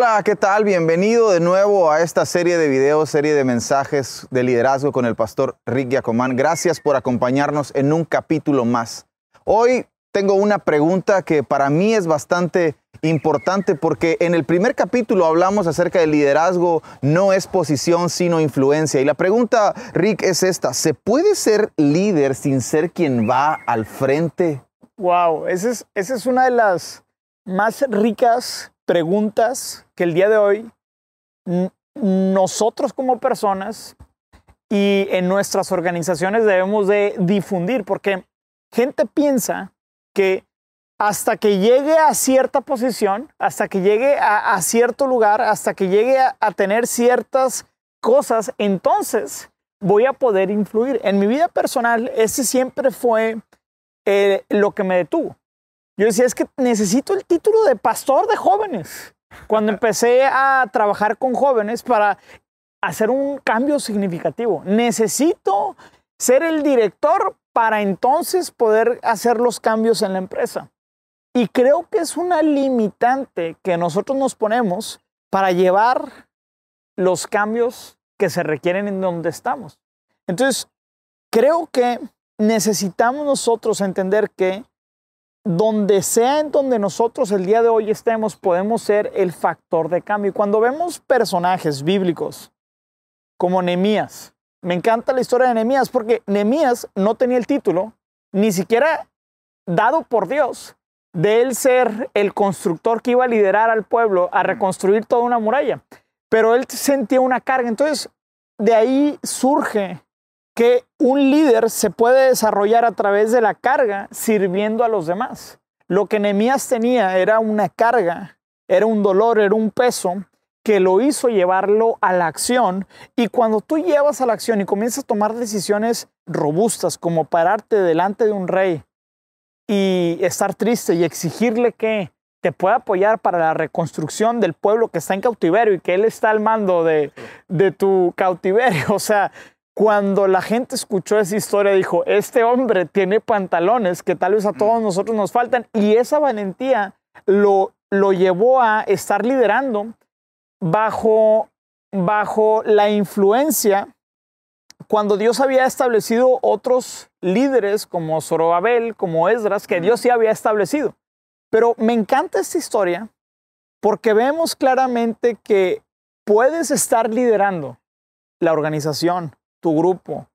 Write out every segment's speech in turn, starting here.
Hola, ¿qué tal? Bienvenido de nuevo a esta serie de videos, serie de mensajes de liderazgo con el pastor Rick Giacomán. Gracias por acompañarnos en un capítulo más. Hoy tengo una pregunta que para mí es bastante importante porque en el primer capítulo hablamos acerca del liderazgo, no es posición sino influencia. Y la pregunta, Rick, es esta, ¿se puede ser líder sin ser quien va al frente? Wow, esa es, esa es una de las más ricas preguntas que el día de hoy nosotros como personas y en nuestras organizaciones debemos de difundir, porque gente piensa que hasta que llegue a cierta posición, hasta que llegue a, cierto lugar, hasta que llegue a, tener ciertas cosas, entonces voy a poder influir. En mi vida personal, ese siempre fue eh, lo que me detuvo. Yo decía, es que necesito el título de pastor de jóvenes. Cuando empecé a trabajar con jóvenes para hacer un cambio significativo, necesito ser el director para entonces poder hacer los cambios en la empresa. Y creo que es una limitante que nosotros nos ponemos para llevar los cambios que se requieren en donde estamos. Entonces, creo que necesitamos nosotros entender que donde sea en donde nosotros el día de hoy estemos, podemos ser el factor de cambio. Cuando vemos personajes bíblicos como Nehemías, me encanta la historia de Nehemías porque Nehemías no tenía el título, ni siquiera dado por Dios, de él ser el constructor que iba a liderar al pueblo a reconstruir toda una muralla. Pero él sentía una carga. Entonces, de ahí surge que un líder se puede desarrollar a través de la carga sirviendo a los demás. Lo que Nehemías tenía era una carga, era un dolor, era un peso que lo hizo llevarlo a la acción. Y cuando tú llevas a la acción y comienzas a tomar decisiones robustas, como pararte delante de un rey y estar triste y exigirle que te pueda apoyar para la reconstrucción del pueblo que está en cautiverio y que él está al mando de, de tu cautiverio. O sea, cuando la gente escuchó esa historia, dijo, este hombre tiene pantalones que tal vez a todos nosotros nos faltan. Y esa valentía lo, lo llevó a estar liderando bajo, bajo la influencia cuando Dios había establecido otros líderes como Zorobabel, como Esdras, que Dios sí había establecido. Pero me encanta esta historia porque vemos claramente que puedes estar liderando la organización, tu grupo,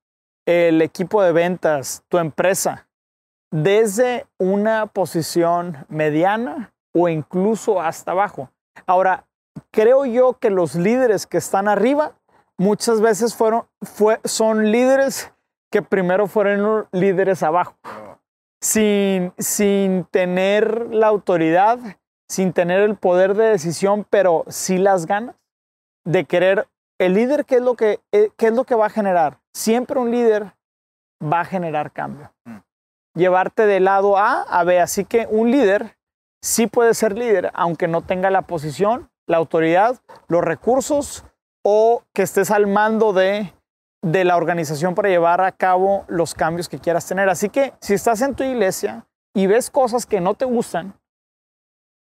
el equipo de ventas, tu empresa, desde una posición mediana o incluso hasta abajo. Ahora, creo yo que los líderes que están arriba muchas veces fueron, son líderes que primero fueron líderes abajo, sin, sin tener la autoridad, sin tener el poder de decisión, pero sí las ganas de querer el líder, ¿qué es, lo que, eh, ¿qué es lo que va a generar? Siempre un líder va a generar cambio. Mm. Llevarte de lado A a B. Así que un líder sí puede ser líder, aunque no tenga la posición, la autoridad, los recursos o que estés al mando de, de la organización para llevar a cabo los cambios que quieras tener. Así que si estás en tu iglesia y ves cosas que no te gustan,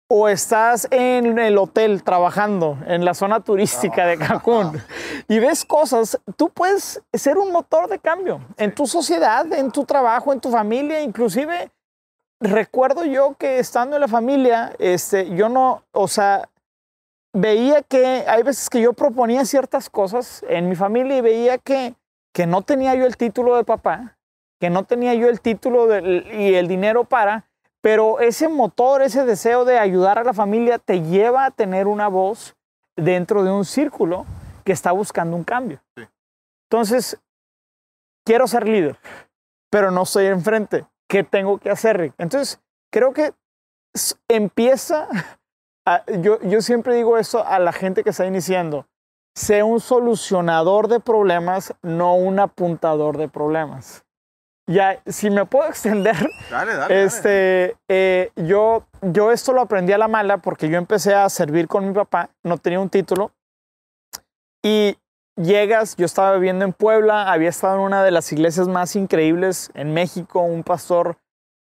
o estás en el hotel trabajando en la zona turística de Cancún y ves cosas, tú puedes ser un motor de cambio en tu sociedad, en tu trabajo, en tu familia, inclusive recuerdo yo que estando en la familia, este, yo no, o sea, veía que hay veces que yo proponía ciertas cosas en mi familia y veía que, que no tenía yo el título de papá, que no tenía yo el título y el dinero para, pero ese motor, ese deseo de ayudar a la familia te lleva a tener una voz dentro de un círculo que está buscando un cambio. Entonces, quiero ser líder, pero no estoy enfrente. ¿Qué tengo que hacer, Rick? Entonces, creo que empieza, yo, yo siempre digo eso a la gente que está iniciando, sé un solucionador de problemas, no un apuntador de problemas. Ya, si me puedo extender, este, eh, yo, yo esto lo aprendí a la mala porque yo empecé a servir con mi papá, no tenía un título, y llegas, yo estaba viviendo en Puebla, había estado en una de las iglesias más increíbles en México, un pastor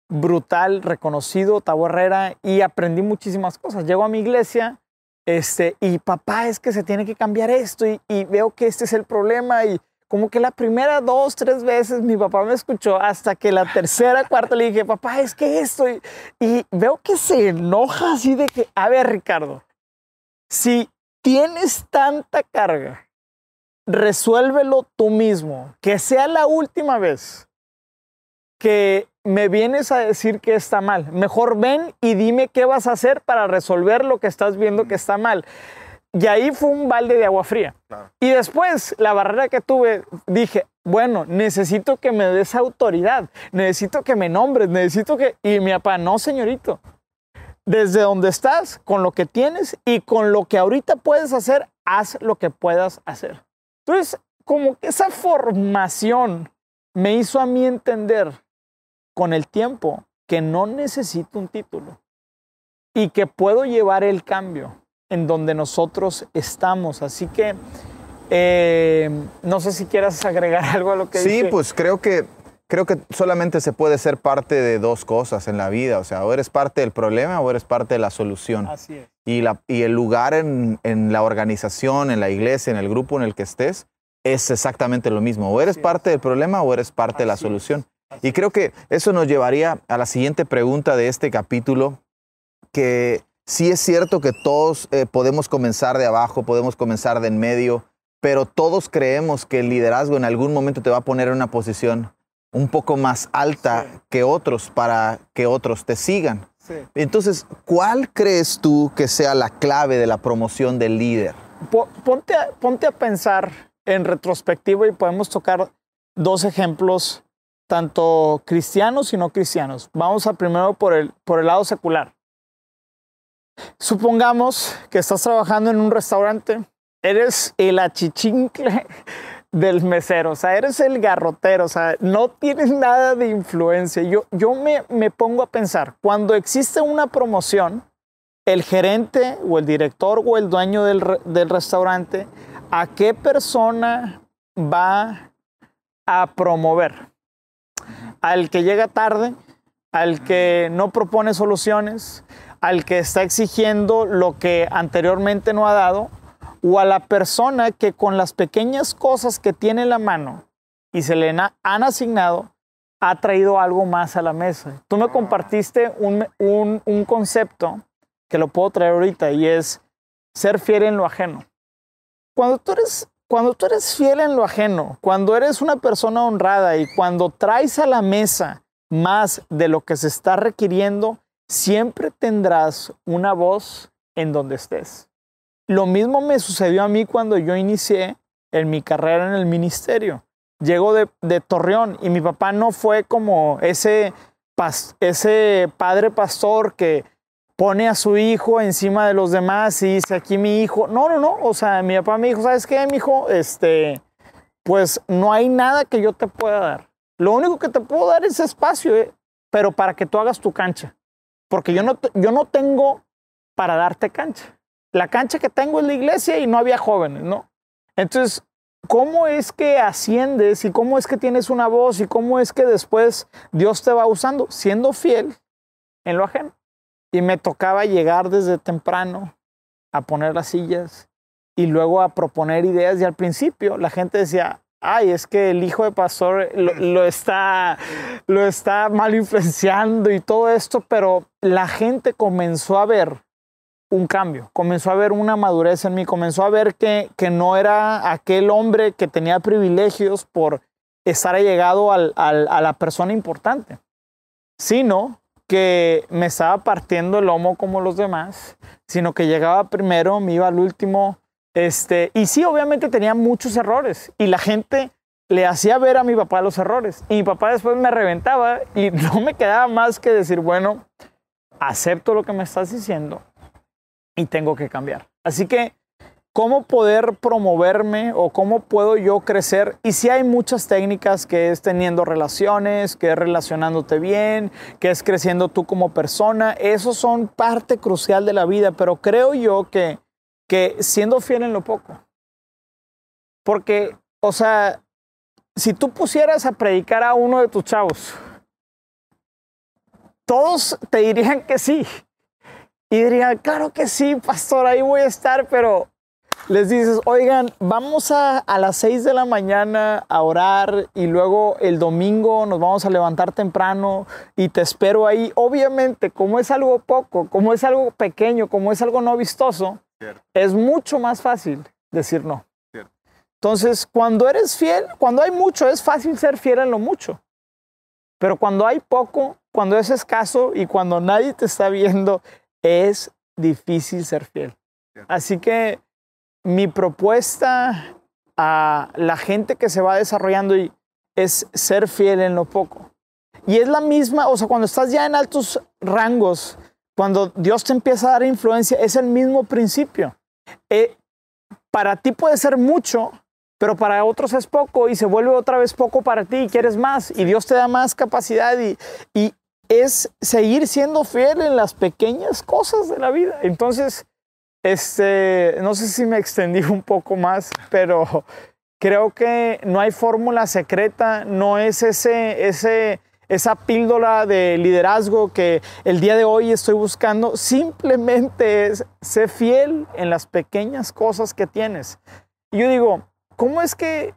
brutal, reconocido, Tabo Herrera, y aprendí muchísimas cosas. Llego a mi iglesia Este, y papá, es que se tiene que cambiar esto y, y veo que este es el problema y como que la primera dos, tres veces mi papá me escuchó hasta que la tercera, cuarta le dije, papá, es que esto y, y veo que se enoja así de que, a ver Ricardo, si tienes tanta carga, resuélvelo tú mismo, que sea la última vez que me vienes a decir que está mal. Mejor ven y dime qué vas a hacer para resolver lo que estás viendo que está mal. Y ahí fue un balde de agua fría. Y después, la barrera que tuve, dije, bueno, necesito que me des autoridad, necesito que me nombres, necesito que... Y mi papá, no, señorito, desde donde estás, con lo que tienes y con lo que ahorita puedes hacer, haz lo que puedas hacer. Entonces, como que esa formación me hizo a mí entender con el tiempo que no necesito un título y que puedo llevar el cambio en donde nosotros estamos. Así que eh, no sé si quieras agregar algo a lo que Sí, pues creo que creo que solamente se puede ser parte de dos cosas en la vida. O sea, o eres parte del problema o eres parte de la solución. Así es. Y, la, y el lugar en, en, la organización, en la iglesia, en el grupo en el que estés, es exactamente lo mismo. O eres parte del problema o eres parte de la solución. Y creo que eso nos llevaría a la siguiente pregunta de este capítulo, que sí es cierto que todos eh, podemos comenzar de abajo, podemos comenzar de en medio, pero todos creemos que el liderazgo en algún momento te va a poner en una posición un poco más alta sí. que otros para que otros te sigan. Sí. Entonces, ¿cuál crees tú que sea la clave de la promoción del líder? Ponte a, ponte a pensar en retrospectiva y podemos tocar dos ejemplos tanto cristianos y no cristianos. Vamos a primero por el, por el lado secular. Supongamos que estás trabajando en un restaurante, eres el achichincle del mesero, o sea, eres el garrotero, o sea, no tienes nada de influencia. Yo, yo me, me pongo a pensar, cuando existe una promoción, el gerente o el director o el dueño del, del restaurante, ¿a qué persona va a promover? al que llega tarde, al que no propone soluciones, al que está exigiendo lo que anteriormente no ha dado, o a la persona que con las pequeñas cosas que tiene en la mano y se le han asignado, ha traído algo más a la mesa. Tú me compartiste un, un, un concepto que lo puedo traer ahorita y es ser fiel en lo ajeno. Cuando tú eres cuando tú eres fiel en lo ajeno, cuando eres una persona honrada y cuando traes a la mesa más de lo que se está requiriendo, siempre tendrás una voz en donde estés. Lo mismo me sucedió a mí cuando yo inicié en mi carrera en el ministerio. Llego de, Torreón y mi papá no fue como ese, ese padre pastor que pone a su hijo encima de los demás y dice aquí mi hijo. No, no, no. O sea, mi papá me dijo, ¿sabes qué, mi hijo? Este, pues no hay nada que yo te pueda dar. Lo único que te puedo dar es espacio, ¿eh? pero para que tú hagas tu cancha. Porque yo no, yo no tengo para darte cancha. La cancha que tengo es la iglesia y no había jóvenes, ¿no? Entonces, ¿cómo es que asciendes y cómo es que tienes una voz y cómo es que después Dios te va usando? Siendo fiel en lo ajeno. Y me tocaba llegar desde temprano a poner las sillas y luego a proponer ideas. Y al principio la gente decía, ay, es que el hijo de pastor lo, lo, está, lo está mal influenciando y todo esto, pero la gente comenzó a ver un cambio, comenzó a ver una madurez en mí, comenzó a ver que, que no era aquel hombre que tenía privilegios por estar allegado al, al, a la persona importante, sino que me estaba partiendo el lomo como los demás, sino que llegaba primero, me iba al último. Este, y sí, obviamente tenía muchos errores y la gente le hacía ver a mi papá los errores. Y mi papá después me reventaba y no me quedaba más que decir, bueno, acepto lo que me estás diciendo y tengo que cambiar. Así que, ¿cómo poder promoverme o cómo puedo yo crecer? Y si hay muchas técnicas que es teniendo relaciones, que es relacionándote bien, que es creciendo tú como persona, esos son parte crucial de la vida, pero creo yo que, que siendo fiel en lo poco. Porque, o sea, si tú pusieras a predicar a uno de tus chavos, todos te dirían que sí. Y diría, claro que sí, pastor, ahí voy a estar, pero les dices, oigan, vamos a, a las 6 de la mañana a orar y luego el domingo nos vamos a levantar temprano y te espero ahí. Obviamente, como es algo poco, como es algo pequeño, como es algo no vistoso, Cierto. es mucho más fácil decir no. Cierto. Entonces, cuando eres fiel, cuando hay mucho, es fácil ser fiel en lo mucho. Pero cuando hay poco, cuando es escaso y cuando nadie te está viendo, es difícil ser fiel. Cierto. Así que mi propuesta a la gente que se va desarrollando es ser fiel en lo poco. Y es la misma, o sea, cuando estás ya en altos rangos, cuando Dios te empieza a dar influencia, es el mismo principio. Eh, para ti puede ser mucho, pero para otros es poco y se vuelve otra vez poco para ti y quieres más y Dios te da más capacidad y, y es seguir siendo fiel en las pequeñas cosas de la vida. Entonces, este, no sé si me extendí un poco más, pero creo que no hay fórmula secreta, no es ese, ese, esa píldora de liderazgo que el día de hoy estoy buscando, simplemente es ser fiel en las pequeñas cosas que tienes. Y yo digo, ¿cómo es que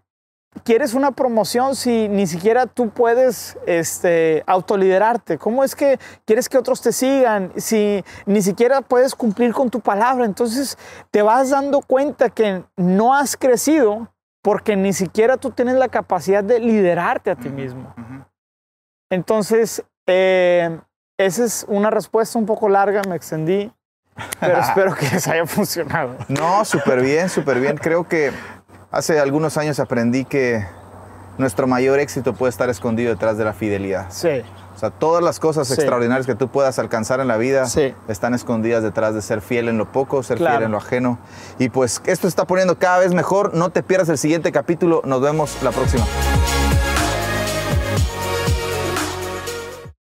quieres una promoción si ni siquiera tú puedes este, autoliderarte? ¿Cómo es que quieres que otros te sigan si ni siquiera puedes cumplir con tu palabra? Entonces te vas dando cuenta que no has crecido porque ni siquiera tú tienes la capacidad de liderarte a ti mismo. Entonces, eh, esa es una respuesta un poco larga, me extendí, pero espero que les haya funcionado. No, súper bien, súper bien. Creo que hace algunos años aprendí que nuestro mayor éxito puede estar escondido detrás de la fidelidad. Sí, O sea, todas las cosas Sí. extraordinarias que tú puedas alcanzar en la vida Sí. están escondidas detrás de ser fiel en lo poco, ser Claro. fiel en lo ajeno. Y pues esto se está poniendo cada vez mejor. No te pierdas el siguiente capítulo. Nos vemos la próxima.